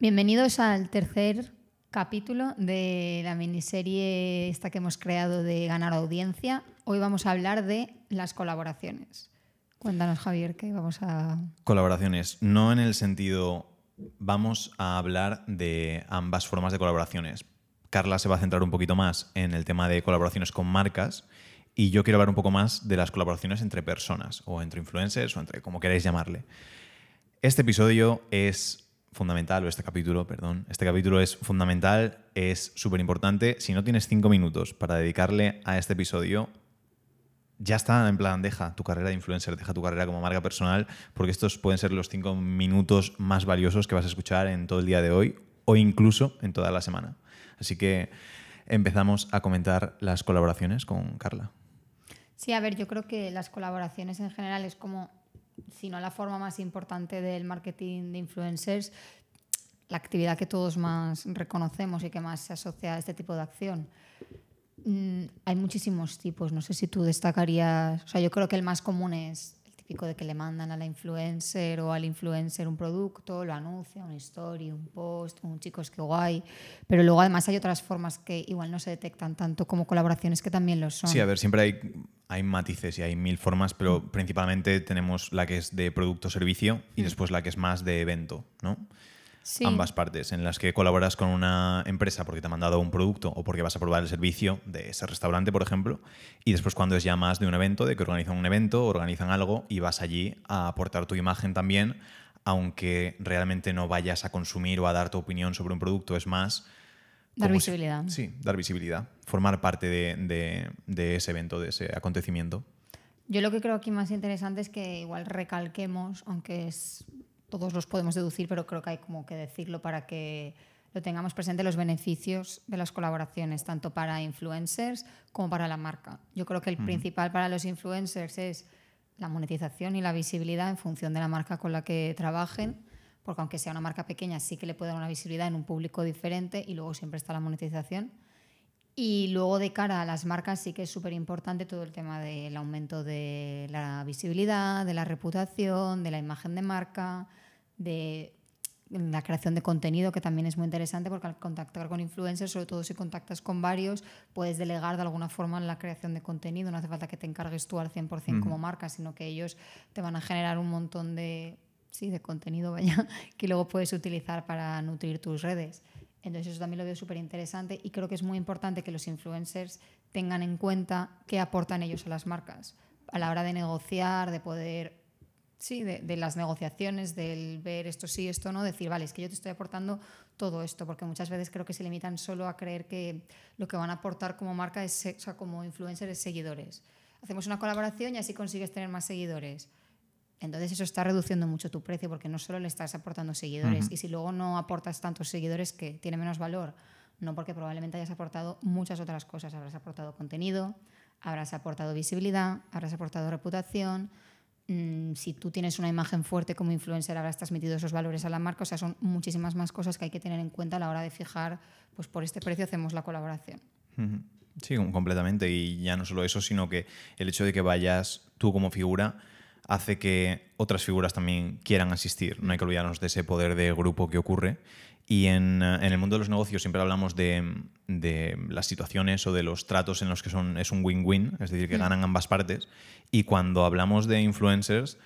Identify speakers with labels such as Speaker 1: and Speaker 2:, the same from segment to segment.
Speaker 1: Bienvenidos al tercer capítulo de la miniserie esta que hemos creado de ganar audiencia. Hoy vamos a hablar de las colaboraciones. Cuéntanos, Javier, que vamos a...
Speaker 2: Colaboraciones, no en el sentido... Vamos a hablar de ambas formas de colaboraciones. Carla se va a centrar un poquito más en el tema de colaboraciones con marcas y yo quiero hablar un poco más de las colaboraciones entre personas o entre influencers o entre como queráis llamarle. Este episodio es fundamental, o este capítulo, perdón, este capítulo es fundamental, es súper importante. Si no tienes cinco minutos para dedicarle a este episodio, ya está, en plan, deja tu carrera de influencer, deja tu carrera como marca personal, porque estos pueden ser los cinco minutos más valiosos que vas a escuchar en todo el día de hoy o incluso en toda la semana. Así que empezamos a comentar las colaboraciones con Carla.
Speaker 1: Sí, a ver, yo creo que las colaboraciones en general es como si no la forma más importante del marketing de influencers, la actividad que todos más reconocemos y que más se asocia a este tipo de acción. Mm, hay muchísimos tipos, no sé si tú destacarías, o sea, yo creo que el más común es el típico de que le mandan a la influencer o al influencer un producto, lo anuncia, una story, un post, un chico es que guay, pero luego además hay otras formas que igual no se detectan tanto como colaboraciones que también lo son.
Speaker 2: Sí, a ver, siempre hay hay matices y hay mil formas, pero mm. principalmente tenemos la que es de producto-servicio y mm. después la que es más de evento, ¿no? Sí. Ambas partes, en las que colaboras con una empresa porque te ha mandado un producto o porque vas a probar el servicio de ese restaurante, por ejemplo, y después cuando es ya más de un evento, de que organizan un evento, organizan algo y vas allí a aportar tu imagen también, aunque realmente no vayas a consumir o a dar tu opinión sobre un producto, es más
Speaker 1: Dar visibilidad.
Speaker 2: sí, dar visibilidad, formar parte de, ese evento, de ese acontecimiento.
Speaker 1: Yo lo que creo aquí más interesante es que igual recalquemos, aunque es, todos los podemos deducir, pero creo que hay como que decirlo para que lo tengamos presente los beneficios de las colaboraciones, tanto para influencers como para la marca. Yo creo que el principal para los influencers es la monetización y la visibilidad en función de la marca con la que trabajen porque aunque sea una marca pequeña, sí que le puede dar una visibilidad en un público diferente y luego siempre está la monetización. Y luego de cara a las marcas sí que es súper importante todo el tema del aumento de la visibilidad, de la reputación, de la imagen de marca, de la creación de contenido, que también es muy interesante porque al contactar con influencers, sobre todo si contactas con varios, puedes delegar de alguna forma la creación de contenido. No hace falta que te encargues tú al 100% como marca, sino que ellos te van a generar un montón de sí, de contenido, vaya, que luego puedes utilizar para nutrir tus redes. Entonces eso también lo veo súper interesante y creo que es muy importante que los influencers tengan en cuenta qué aportan ellos a las marcas a la hora de negociar, de poder, sí, de, las negociaciones, del ver esto sí, esto no, decir, vale, es que yo te estoy aportando todo esto, porque muchas veces creo que se limitan solo a creer que lo que van a aportar como marca es, o sea, como influencer es seguidores. Hacemos una colaboración y así consigues tener más seguidores entonces eso está reduciendo mucho tu precio porque no solo le estás aportando seguidores. Y si luego no aportas tantos seguidores que tiene menos valor, no porque probablemente hayas aportado muchas otras cosas, habrás aportado contenido, habrás aportado visibilidad, habrás aportado reputación, mm, si tú tienes una imagen fuerte como influencer habrás transmitido esos valores a la marca, o sea, son muchísimas más cosas que hay que tener en cuenta a la hora de fijar, pues por este precio hacemos la colaboración.
Speaker 2: Sí, completamente. Y ya no solo eso, sino que el hecho de que vayas tú como figura hace que otras figuras también quieran asistir. No hay que olvidarnos de ese poder de grupo que ocurre. Y en, eh, el mundo de los negocios siempre hablamos de, las situaciones o de los tratos en los que son, es un win-win, es decir, que mm. ganan ambas partes. Y cuando hablamos de influencers,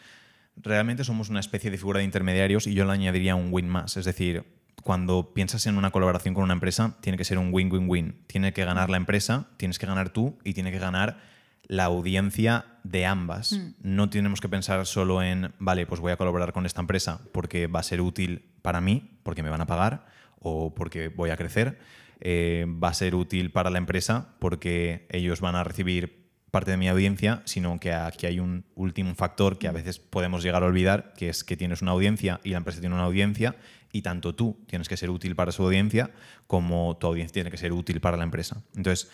Speaker 2: realmente somos una especie de figura de intermediarios y yo le añadiría un win más. Es decir, cuando piensas en una colaboración con una empresa, tiene que ser un win-win-win. Tiene que ganar la empresa, tienes que ganar tú y tiene que ganar la audiencia de ambas. Mm. No tenemos que pensar solo en, vale, pues voy a colaborar con esta empresa porque va a ser útil para mí, porque me van a pagar o porque voy a crecer. Eh, va a ser útil para la empresa porque ellos van a recibir parte de mi audiencia, sino que aquí hay un último factor que a mm. veces podemos llegar a olvidar, que es que tienes una audiencia y la empresa tiene una audiencia y tanto tú tienes que ser útil para su audiencia como tu audiencia tiene que ser útil para la empresa. Entonces,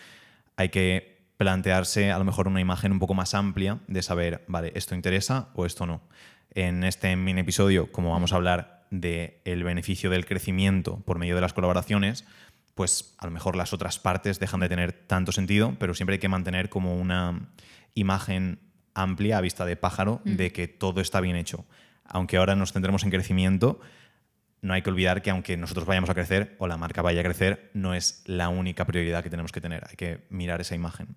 Speaker 2: hay que plantearse a lo mejor una imagen un poco más amplia de saber, vale, esto interesa o esto no. En este mini episodio, como vamos a hablar del el beneficio del crecimiento por medio de las colaboraciones, pues a lo mejor las otras partes dejan de tener tanto sentido, pero siempre hay que mantener como una imagen amplia a vista de pájaro de que todo está bien hecho. Aunque ahora nos centremos en crecimiento, no hay que olvidar que aunque nosotros vayamos a crecer o la marca vaya a crecer, no es la única prioridad que tenemos que tener. Hay que mirar esa imagen.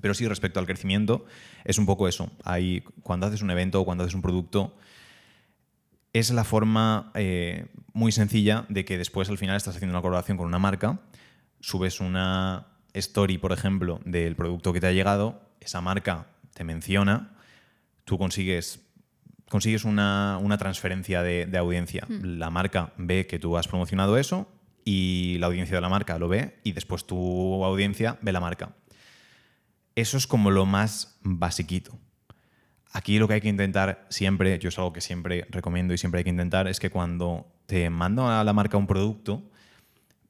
Speaker 2: Pero sí, respecto al crecimiento, es un poco eso. Hay, cuando haces un evento o cuando haces un producto, es la forma eh, muy sencilla de que después al final estás haciendo una colaboración con una marca, subes una story, por ejemplo, del producto que te ha llegado, esa marca te menciona, tú consigues, consigues una, transferencia de, audiencia. Hmm. La marca ve que tú has promocionado eso y la audiencia de la marca lo ve y después tu audiencia ve la marca. Eso es como lo más basiquito. Aquí lo que hay que intentar siempre, yo es algo que siempre recomiendo y siempre hay que intentar, es que cuando te mando a la marca un producto,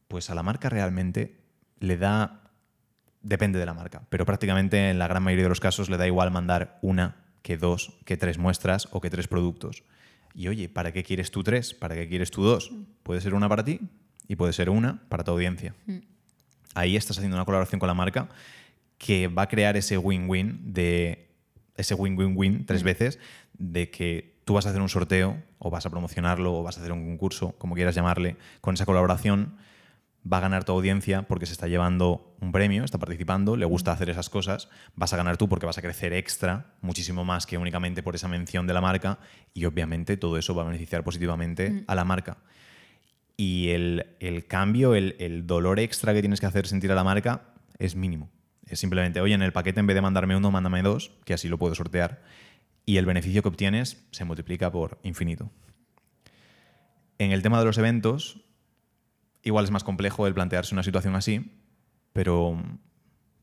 Speaker 2: pues a la marca realmente le da, depende de la marca, pero prácticamente en la gran mayoría de los casos le da igual mandar una que dos, que tres muestras o que tres productos. Y oye, ¿para qué quieres tú tres? ¿Para qué quieres tú dos? Puede ser una para ti y puede ser una para tu audiencia. Mm. Ahí estás haciendo una colaboración con la marca que va a crear ese win-win de ese win-win-win tres mm. veces de que tú vas a hacer un sorteo o vas a promocionarlo o vas a hacer un concurso, como quieras llamarle, con esa colaboración, va a ganar tu audiencia porque se está llevando un premio, está participando, le gusta hacer esas cosas, vas a ganar tú porque vas a crecer extra, muchísimo más que únicamente por esa mención de la marca y obviamente todo eso va a beneficiar positivamente mm. a la marca. Y el, cambio, el, el dolor extra que tienes que hacer sentir a la marca es mínimo. Es simplemente, oye, en el paquete en vez de mandarme uno, mándame dos, que así lo puedo sortear. Y el beneficio que obtienes se multiplica por infinito. En el tema de los eventos, igual es más complejo el plantearse una situación así, pero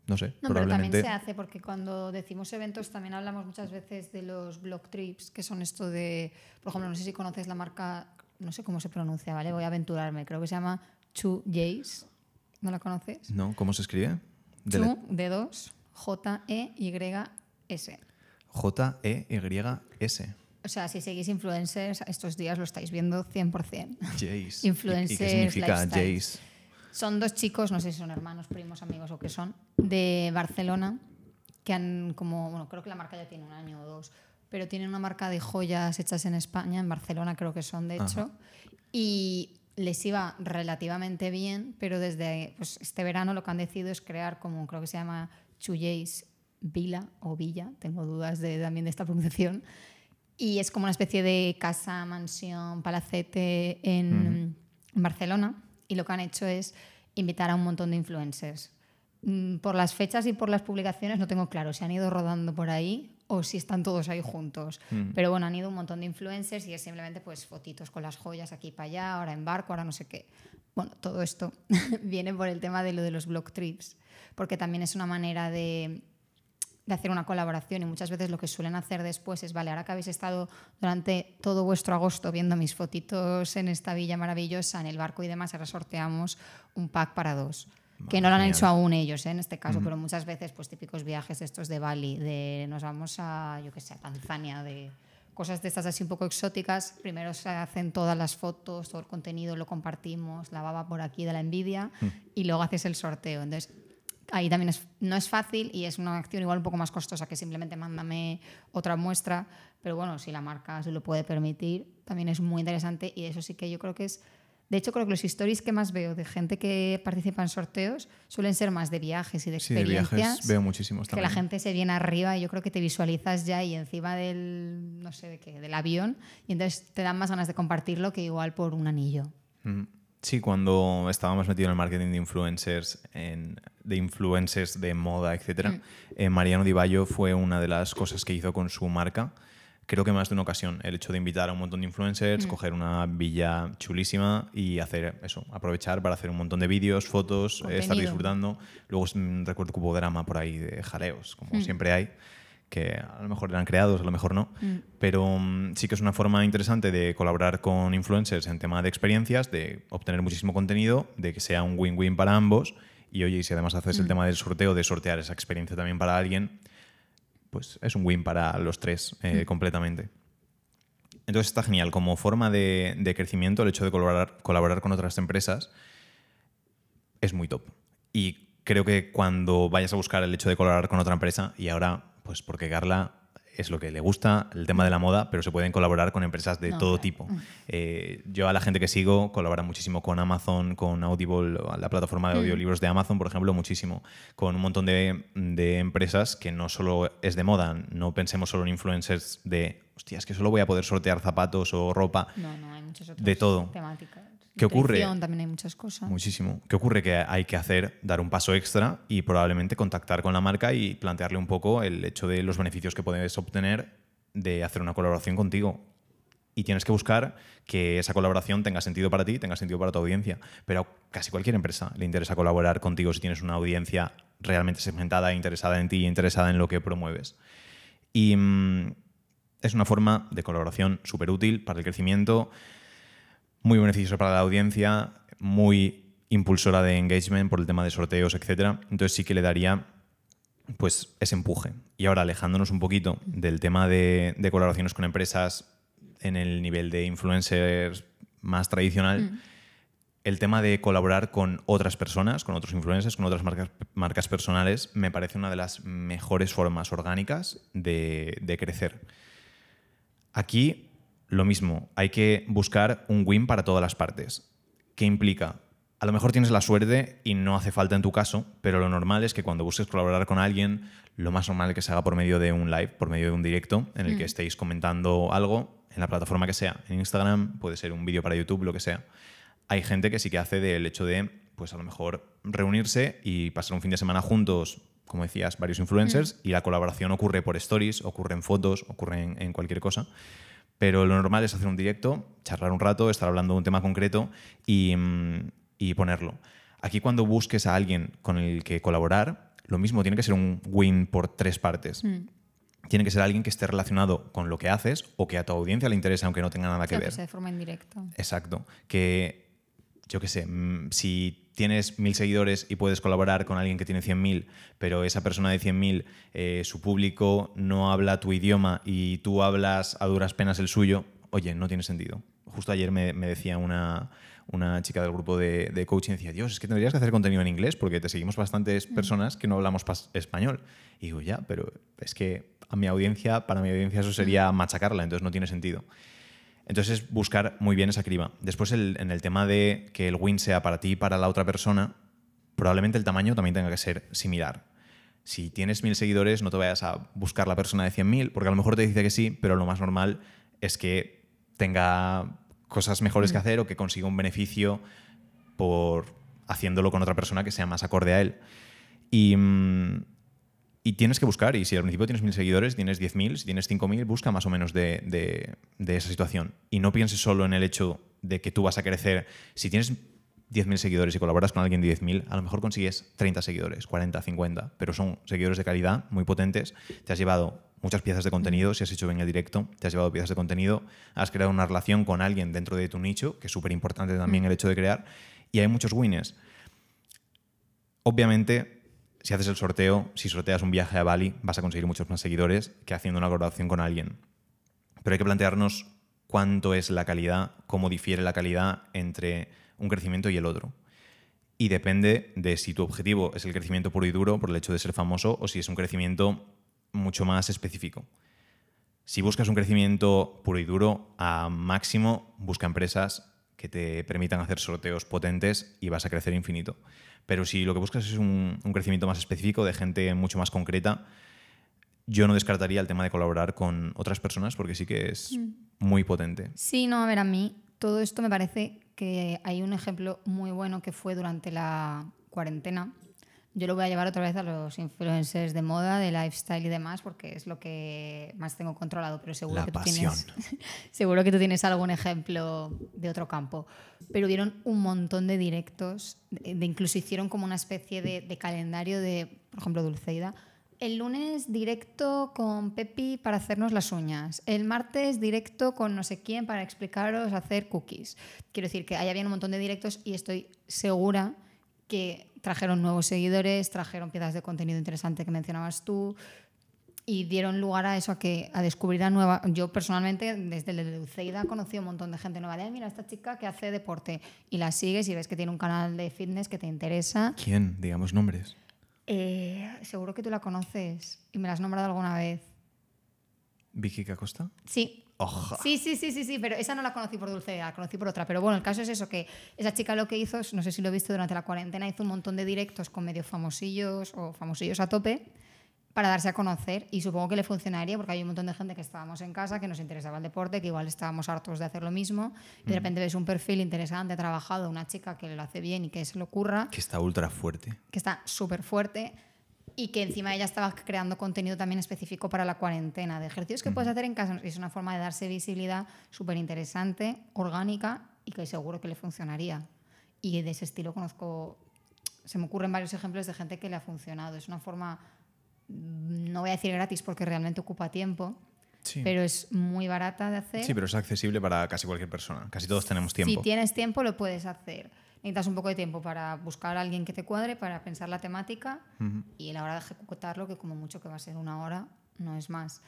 Speaker 2: no sé,
Speaker 1: no, Pero también se hace porque cuando decimos eventos también hablamos muchas veces de los blog trips, que son esto de, por ejemplo, no sé si conoces la marca, no sé cómo se pronuncia, ¿vale? Voy a aventurarme, creo que se llama Chu Jays. ¿No la conoces?
Speaker 2: No, ¿cómo se escribe?
Speaker 1: Chu, de dos, J-E-Y-S.
Speaker 2: J-E-Y-S.
Speaker 1: O sea, si seguís influencers, estos días lo estáis viendo 100%.
Speaker 2: Jace.
Speaker 1: influencers.
Speaker 2: ¿Y, qué significa Jace?
Speaker 1: Son dos chicos, no sé si son hermanos, primos, amigos o qué son, de Barcelona, que han como, bueno, creo que la marca ya tiene un año o dos, pero tienen una marca de joyas hechas en España, en Barcelona creo que son, de hecho. Y les iba relativamente bien, pero desde pues, este verano lo que han decidido es crear como creo que se llama Chuyéis Vila o Villa, tengo dudas de, también de esta pronunciación, y es como una especie de casa, mansión, palacete en, Barcelona, y lo que han hecho es invitar a un montón de influencers. Mm, por las fechas y por las publicaciones no tengo claro si han ido rodando por ahí o si están todos ahí juntos. Mm. Pero bueno, han ido un montón de influencers y es simplemente pues fotitos con las joyas aquí para allá, ahora en barco, ahora no sé qué. Bueno, todo esto viene por el tema de lo de los blog trips, porque también es una manera de, de hacer una colaboración y muchas veces lo que suelen hacer después es, vale, ahora que habéis estado durante todo vuestro agosto viendo mis fotitos en esta villa maravillosa, en el barco y demás, ahora sorteamos un pack para dos que no lo han hecho aún ellos ¿eh? en este caso, pero muchas veces pues típicos viajes estos de Bali, de nos vamos a, yo qué sé, a Tanzania, de cosas de estas así un poco exóticas. Primero se hacen todas las fotos, todo el contenido lo compartimos, la baba por aquí de la envidia y luego haces el sorteo. Entonces ahí también es, no es fácil y es una acción igual un poco más costosa que simplemente mándame otra muestra, pero bueno, si la marca se lo puede permitir, también es muy interesante y eso sí que yo creo que es de hecho, creo que los stories que más veo de gente que participa en sorteos suelen ser más de viajes y de experiencias. Sí, de viajes
Speaker 2: veo muchísimos
Speaker 1: también. Que la gente se viene arriba y yo creo que te visualizas ya y encima del, no sé de qué, del avión y entonces te dan más ganas de compartirlo que igual por un anillo.
Speaker 2: Sí, cuando estábamos metidos en el marketing de influencers, de influencers de moda, etc., mm. eh, Mariano Di Bayo fue una de las cosas que hizo con su marca creo que más de una ocasión. El hecho de invitar a un montón de influencers, mm. coger una villa chulísima y hacer eso, aprovechar para hacer un montón de vídeos, fotos, eh, estar disfrutando. Luego mm, recuerdo que hubo drama por ahí de jaleos, como mm. siempre hay, que a lo mejor eran creados, a lo mejor no. Pero sí que es una forma interesante de colaborar con influencers en tema de experiencias, de obtener muchísimo contenido, de que sea un win-win para ambos. Y oye, y si además haces el tema del sorteo, de sortear esa experiencia también para alguien, pues es un win para los tres eh, mm. completamente. Entonces está genial. Como forma de, crecimiento, el hecho de colaborar, colaborar, con otras empresas es muy top. Y creo que cuando vayas a buscar el hecho de colaborar con otra empresa, y ahora, pues porque Carla es lo que le gusta, el tema de la moda, pero se pueden colaborar con empresas de
Speaker 1: No,
Speaker 2: todo
Speaker 1: claro.
Speaker 2: tipo. Eh, yo a la gente que sigo colabora muchísimo con Amazon, con Audible, la plataforma de audiolibros de Amazon, por ejemplo, muchísimo. Con un montón de, de empresas que no solo es de moda, no pensemos solo en influencers de, hostia, es que solo voy a poder sortear zapatos o ropa.
Speaker 1: No, no, hay muchas otras
Speaker 2: De todo.
Speaker 1: temáticas.
Speaker 2: ¿Qué ocurre?
Speaker 1: También hay muchas cosas.
Speaker 2: Muchísimo. ¿Qué ocurre? Que hay que hacer, dar un paso extra y probablemente contactar con la marca y plantearle un poco el hecho de los beneficios que puedes obtener de hacer una colaboración contigo. Y tienes que buscar que esa colaboración tenga sentido para ti, tenga sentido para tu audiencia. Pero a casi cualquier empresa le interesa colaborar contigo si tienes una audiencia realmente segmentada, interesada en ti, interesada en lo que promueves. Y mm, es una forma de colaboración súper útil para el crecimiento, muy beneficiosa para la audiencia, muy impulsora de engagement por el tema de sorteos, etc. Entonces sí que le daría pues ese empuje. Y ahora alejándonos un poquito del tema de, de colaboraciones con empresas en el nivel de influencers más tradicional, el tema de colaborar con otras personas, con otros influencers, con otras marcas, marcas personales, me parece una de las mejores formas orgánicas de, de crecer. Aquí lo mismo, hay que buscar un win para todas las partes. ¿Qué implica? A lo mejor tienes la suerte y no hace falta en tu caso, pero lo normal es que cuando busques colaborar con alguien, lo más normal es que se haga por medio de un live, por medio de un directo, en el que estéis comentando algo en la plataforma que sea, en Instagram, puede ser un vídeo para YouTube, lo que sea. Hay gente que sí que hace del hecho de, pues a lo mejor reunirse y pasar un fin de semana juntos, como decías, varios influencers, y la colaboración ocurre por stories, ocurre en fotos, ocurre en, en cualquier cosa. Pero lo normal es hacer un directo, charlar un rato, estar hablando de un tema concreto y, mm, y ponerlo. Aquí cuando busques a alguien con el que colaborar, lo mismo, tiene que ser un win por tres partes. Tiene que ser alguien que esté relacionado con lo que haces o que a tu audiencia le interese aunque no tenga nada que ver.
Speaker 1: sea de forma indirecta.
Speaker 2: Exacto. Que, yo qué sé, mm, si tienes mil seguidores y puedes colaborar con alguien que tiene 100.000, pero esa persona de 100.000, eh, su público no habla tu idioma y tú hablas a duras penas el suyo, oye, no tiene sentido. Justo ayer me, me decía una, una chica del grupo de, de coaching, decía, Dios, es que tendrías que hacer contenido en inglés porque te seguimos bastantes personas que no hablamos español. Y digo, ya, pero es que a mi audiencia, para mi audiencia eso sería machacarla, entonces no tiene sentido. Entonces es buscar muy bien esa criba. Después el- en el tema de que el win sea para ti y para la otra persona, probablemente el tamaño también tenga que ser similar. Si tienes mil seguidores, no te vayas a buscar la persona de 100.000, porque a lo mejor te dice que sí, pero lo más normal es que tenga cosas mejores que hacer o que consiga un beneficio por haciéndolo con otra persona que sea más acorde a él. Y, mm, y tienes que buscar, y si al principio tienes mil seguidores, tienes 10.000, si tienes 5.000, busca más o menos de, de- de esa situación. Y no pienses solo en el hecho de que tú vas a crecer. Si tienes 10.000 seguidores y colaboras con alguien de 10.000, a lo mejor consigues 30 seguidores, 40, 50, pero son seguidores de calidad muy potentes. Te has llevado muchas piezas de contenido, si has hecho bien el directo, te has llevado piezas de contenido, has creado una relación con alguien dentro de tu nicho, que es súper importante también el hecho de crear, y hay muchos winners. Obviamente, si haces el sorteo, si sorteas un viaje a Bali, vas a conseguir muchos más seguidores que haciendo una colaboración con alguien. Pero hay que plantearnos cuánto es la calidad, cómo difiere la calidad entre un crecimiento y el otro. Y depende de si tu objetivo es el crecimiento puro y duro por el hecho de ser famoso o si es un crecimiento mucho más específico. Si buscas un crecimiento puro y duro, a máximo busca empresas que te permitan hacer sorteos potentes y vas a crecer infinito. Pero si lo que buscas es un, un crecimiento más específico, de gente mucho más concreta, yo no descartaría el tema de colaborar con otras personas porque sí que es muy potente.
Speaker 1: Sí, no, a ver, a mí todo esto me parece que hay un ejemplo muy bueno que fue durante la cuarentena. Yo lo voy a llevar otra vez a los influencers de moda, de lifestyle y demás, porque es lo que más tengo controlado, pero seguro
Speaker 2: La
Speaker 1: que tú
Speaker 2: pasión.
Speaker 1: tienes seguro que tú tienes algún ejemplo de otro campo. Pero dieron un montón de directos, de, de incluso hicieron como una especie de, de calendario de, por ejemplo, Dulceida. El lunes directo con Pepi para hacernos las uñas. El martes directo con no sé quién para explicaros hacer cookies. Quiero decir que ahí había un montón de directos y estoy segura que trajeron nuevos seguidores, trajeron piezas de contenido interesante que mencionabas tú y dieron lugar a eso, a, que, a descubrir a nueva... Yo personalmente, desde el de Dulceida, conocí a un montón de gente nueva. De, "Ay, mira, esta chica que hace deporte. Y la sigues y ves que tiene un canal de fitness que te interesa.
Speaker 2: ¿Quién? Digamos nombres.
Speaker 1: Eh, seguro que tú la conoces y me la has nombrado alguna vez.
Speaker 2: ¿Vicky Acosta?
Speaker 1: Sí.
Speaker 2: Oja.
Speaker 1: Sí, sí, sí, sí, sí, pero esa no la conocí por Dulce, la conocí por otra. Pero bueno, el caso es eso, que esa chica lo que hizo, no sé si lo he visto durante la cuarentena, hizo un montón de directos con medio famosillos o famosillos a tope para darse a conocer y supongo que le funcionaría porque hay un montón de gente que estábamos en casa, que nos interesaba el deporte, que igual estábamos hartos de hacer lo mismo y de repente ves un perfil interesante, trabajado, una chica que lo hace bien y que se le ocurra,
Speaker 2: Que está ultra fuerte.
Speaker 1: que está súper fuerte y que encima ella estaba creando contenido también específico para la cuarentena, de ejercicios que puedes hacer en casa. Es una forma de darse visibilidad súper interesante, orgánica y que seguro que le funcionaría. Y de ese estilo conozco, se me ocurren varios ejemplos de gente que le ha funcionado. Es una forma, no voy a decir gratis porque realmente ocupa tiempo,
Speaker 2: Sí.
Speaker 1: pero es muy barata de hacer.
Speaker 2: Sí, pero es accesible para casi cualquier persona. Casi todos tenemos tiempo.
Speaker 1: Si tienes tiempo, lo puedes hacer. Necesitas un poco de tiempo para buscar a alguien que te cuadre, para pensar la temática y a la hora de ejecutarlo, que como mucho que va a ser una hora, no es más.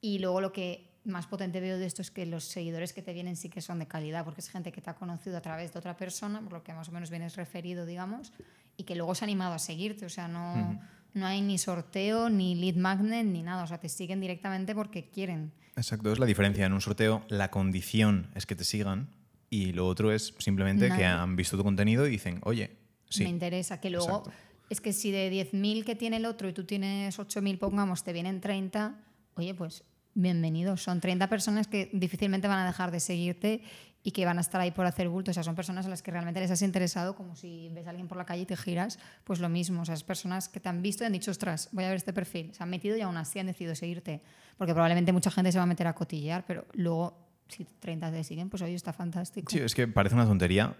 Speaker 1: Y luego lo que más potente veo de esto es que los seguidores que te vienen sí que son de calidad, porque es gente que te ha conocido a través de otra persona, por lo que más o menos vienes referido, digamos, y que luego se ha animado a seguirte. O sea, no, no hay ni sorteo, ni lead magnet, ni nada. O sea, te siguen directamente porque quieren.
Speaker 2: Exacto, es la diferencia. En un sorteo, la condición es que te sigan y lo otro es simplemente que han visto tu contenido y dicen, oye, sí.
Speaker 1: me interesa. Que luego,
Speaker 2: Exacto.
Speaker 1: es que si de 10.000 que tiene el otro y tú tienes 8.000, pongamos, te vienen 30, oye, pues bienvenidos. Son 30 personas que difícilmente van a dejar de seguirte y que van a estar ahí por hacer bulto. O sea, son personas a las que realmente les has interesado, como si ves a alguien por la calle y te giras, pues lo mismo. O sea, es personas que te han visto y han dicho, ostras, voy a ver este perfil. Se han metido y aún así han decidido seguirte. Porque probablemente mucha gente se va a meter a cotillear, pero luego, si 30 te siguen, pues oye, está fantástico.
Speaker 2: Sí, es que parece una tontería.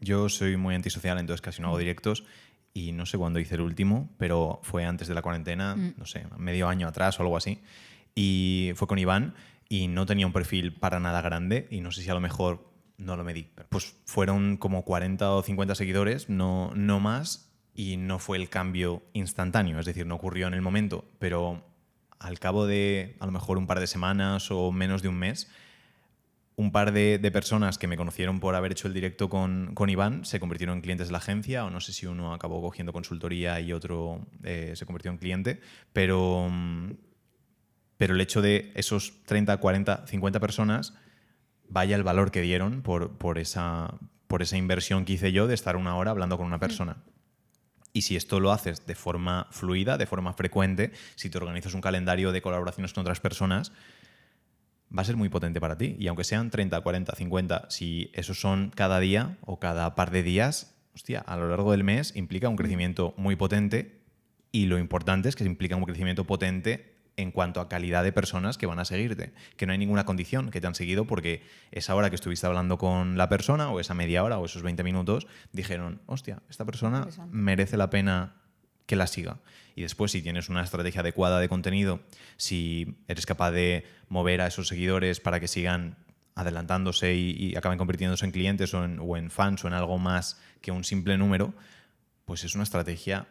Speaker 2: Yo soy muy antisocial, entonces casi no hago directos. Y no sé cuándo hice el último, pero fue antes de la cuarentena, no sé, medio año atrás o algo así. Y fue con Iván y no tenía un perfil para nada grande y no sé si a lo mejor no lo medí. Pues fueron como 40 o 50 seguidores, no, no más, y no fue el cambio instantáneo, es decir, no ocurrió en el momento, pero al cabo de a lo mejor un par de semanas o menos de un mes, un par de, de personas que me conocieron por haber hecho el directo con, con Iván se convirtieron en clientes de la agencia, o no sé si uno acabó cogiendo consultoría y otro eh, se convirtió en cliente, pero, mm, pero el hecho de esos 30, 40, 50 personas, vaya el valor que dieron por, por, esa, por esa inversión que hice yo de estar una hora hablando con una persona. Y si esto lo haces de forma fluida, de forma frecuente, si te organizas un calendario de colaboraciones con otras personas, va a ser muy potente para ti. Y aunque sean 30, 40, 50, si esos son cada día o cada par de días, hostia, a lo largo del mes implica un crecimiento muy potente y lo importante es que implica un crecimiento potente en cuanto a calidad de personas que van a seguirte. Que no hay ninguna condición que te han seguido porque esa hora que estuviste hablando con la persona o esa media hora o esos 20 minutos dijeron, hostia, esta persona merece la pena la siga. Y después, si tienes una estrategia adecuada de contenido, si eres capaz de mover a esos seguidores para que sigan adelantándose y, acaben convirtiéndose en clientes o en, o en fans o en algo más que un simple número, pues es una estrategia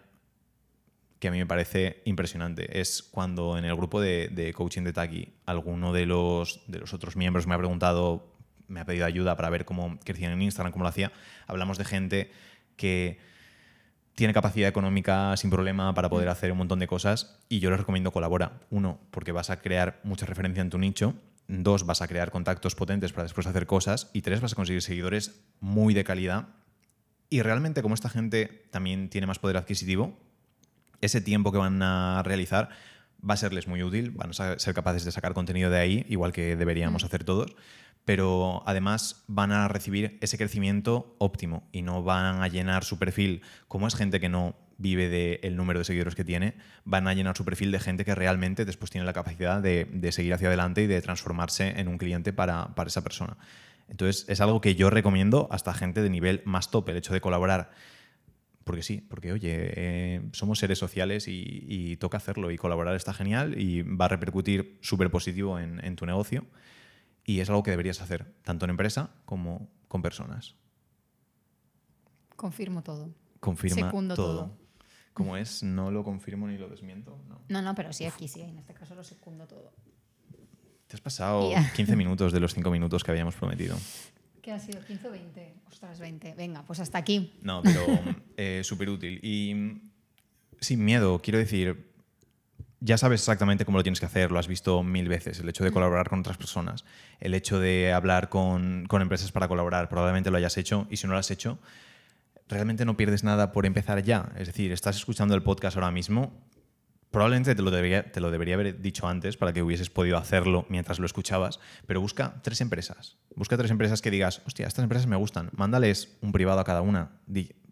Speaker 2: que a mí me parece impresionante. Es cuando en el grupo de, de coaching de Taki alguno de los, de los otros miembros me ha preguntado, me ha pedido ayuda para ver cómo crecían en Instagram, cómo lo hacía. Hablamos de gente que tiene capacidad económica sin problema para poder hacer un montón de cosas y yo les recomiendo colabora. Uno, porque vas a crear mucha referencia en tu nicho. Dos, vas a crear contactos potentes para después hacer cosas. Y tres, vas a conseguir seguidores muy de calidad. Y realmente, como esta gente también tiene más poder adquisitivo, ese tiempo que van a realizar va a serles muy útil, van a ser capaces de sacar contenido de ahí, igual que deberíamos hacer todos, pero además van a recibir ese crecimiento óptimo y no van a llenar su perfil, como es gente que no vive del número de seguidores que tiene, van a llenar su perfil de gente que realmente después tiene la capacidad de, de seguir hacia adelante y de transformarse en un cliente para, para esa persona. Entonces es algo que yo recomiendo hasta gente de nivel más top, el hecho de colaborar porque sí, porque oye, eh, somos seres sociales y, y, toca hacerlo y colaborar está genial y va a repercutir súper positivo en, en, tu negocio y es algo que deberías hacer, tanto en empresa como con personas.
Speaker 1: Confirmo todo.
Speaker 2: Confirma
Speaker 1: Secundo
Speaker 2: todo.
Speaker 1: todo.
Speaker 2: Como es, no lo confirmo ni lo desmiento. No,
Speaker 1: no, no pero sí, aquí sí, en este caso lo secundo todo.
Speaker 2: Te has pasado
Speaker 1: Yeah.
Speaker 2: 15 minutos de los 5 minutos que habíamos prometido.
Speaker 1: ¿Qué ha sido? ¿15 o 20? Ostras, 20. Venga, pues hasta aquí.
Speaker 2: No, pero eh, súper útil. Y sin miedo, quiero decir, ya sabes exactamente cómo lo tienes que hacer, lo has visto mil veces, el hecho de
Speaker 1: Mm.
Speaker 2: colaborar con otras personas, el hecho de hablar con, con empresas para colaborar, probablemente lo hayas hecho y si no lo has hecho, realmente no pierdes nada por empezar ya. Es decir, estás escuchando el podcast ahora mismo, probablemente te lo, debería, te lo debería haber dicho antes para que hubieses podido hacerlo mientras lo escuchabas, pero busca tres empresas. Busca tres empresas que digas, hostia, estas empresas me gustan, mándales un privado a cada una,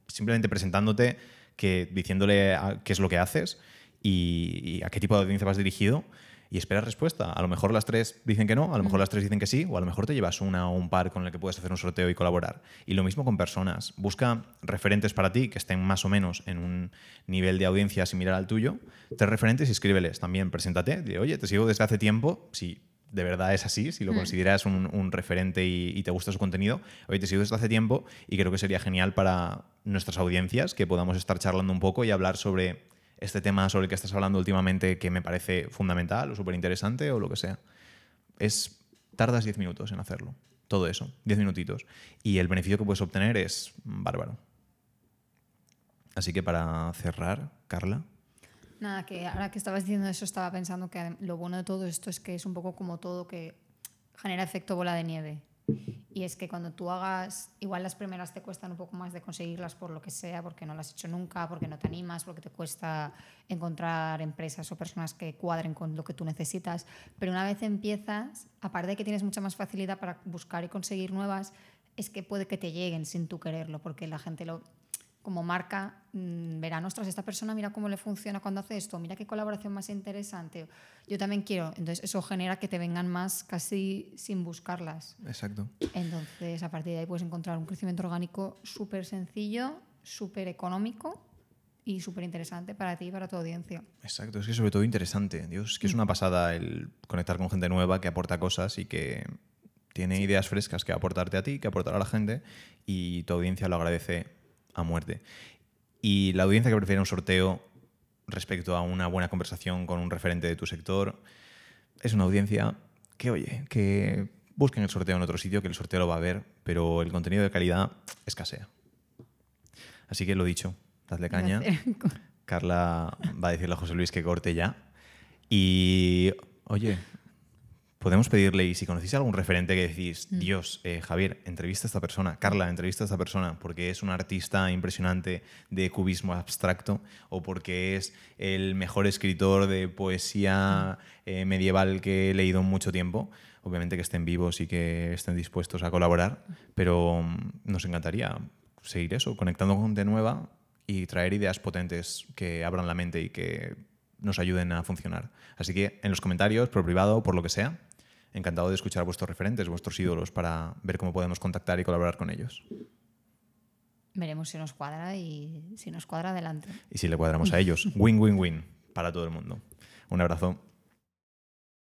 Speaker 2: simplemente presentándote, que, diciéndole qué es lo que haces y, y a qué tipo de audiencia vas dirigido y esperas respuesta. A lo mejor las tres dicen que no, a lo mejor las tres dicen que sí, o a lo mejor te llevas una o un par con el que puedes hacer un sorteo y colaborar. Y lo mismo con personas. Busca referentes para ti que estén más o menos en un nivel de audiencia similar al tuyo. Tres referentes y escríbeles también. Preséntate. Di, Oye, te sigo desde hace tiempo. Si de verdad es así, si lo consideras un, un referente y, y te gusta su contenido, oye, te sigo desde hace tiempo y creo que sería genial para nuestras audiencias que podamos estar charlando un poco y hablar sobre este tema sobre el que estás hablando últimamente que me parece fundamental o súper interesante o lo que sea. Es, tardas 10 minutos en hacerlo. Todo eso, 10 minutitos. Y el beneficio que puedes obtener es bárbaro. Así que para cerrar, Carla,
Speaker 1: Nada, que ahora que estabas diciendo eso estaba pensando que lo bueno de todo esto es que es un poco como todo que genera efecto bola de nieve. Y es que cuando tú hagas, igual las primeras te cuestan un poco más de conseguirlas por lo que sea, porque no las has hecho nunca, porque no te animas, porque te cuesta encontrar empresas o personas que cuadren con lo que tú necesitas. Pero una vez empiezas, aparte de que tienes mucha más facilidad para buscar y conseguir nuevas, es que puede que te lleguen sin tú quererlo, porque la gente lo, como marca verán, ostras, esta persona mira cómo le funciona cuando hace esto, mira qué colaboración más interesante. Yo también quiero. Entonces eso genera que te vengan más casi sin buscarlas.
Speaker 2: exacto.
Speaker 1: Entonces a partir de ahí puedes encontrar un crecimiento orgánico súper sencillo, súper económico y súper interesante para ti y para tu audiencia.
Speaker 2: Exacto, es que sobre todo interesante. Dios, es que es una pasada el conectar con gente nueva que aporta cosas y que tiene ideas frescas que aportarte a ti, que aportar a la gente y tu audiencia lo agradece a muerte. Y la audiencia que prefiere un sorteo respecto a una buena conversación con un referente de tu sector es una audiencia que, oye, que busquen el sorteo en otro sitio, que el sorteo lo va a ver, pero el contenido de calidad escasea. Así que lo dicho, dadle caña. Carla va a decirle a José Luis que corte ya. Y, oye, podemos pedirle, y si conocéis algún referente que decís, Dios, eh, Javier, entrevista a esta persona, Carla, entrevista a esta persona, porque es un artista impresionante de cubismo abstracto o porque es el mejor escritor de poesía eh, medieval que he leído en mucho tiempo. Obviamente que estén vivos y que estén dispuestos a colaborar, pero mm, nos encantaría seguir eso, conectando con gente nueva y traer ideas potentes que abran la mente y que nos ayuden a funcionar. Así que en los comentarios, por privado, por lo que sea, encantado de escuchar vuestros referentes, vuestros ídolos, para ver cómo podemos contactar y colaborar con ellos.
Speaker 1: Veremos si nos cuadra y si nos cuadra adelante.
Speaker 2: Y si le cuadramos a ellos, win, win, win para todo el mundo. Un abrazo.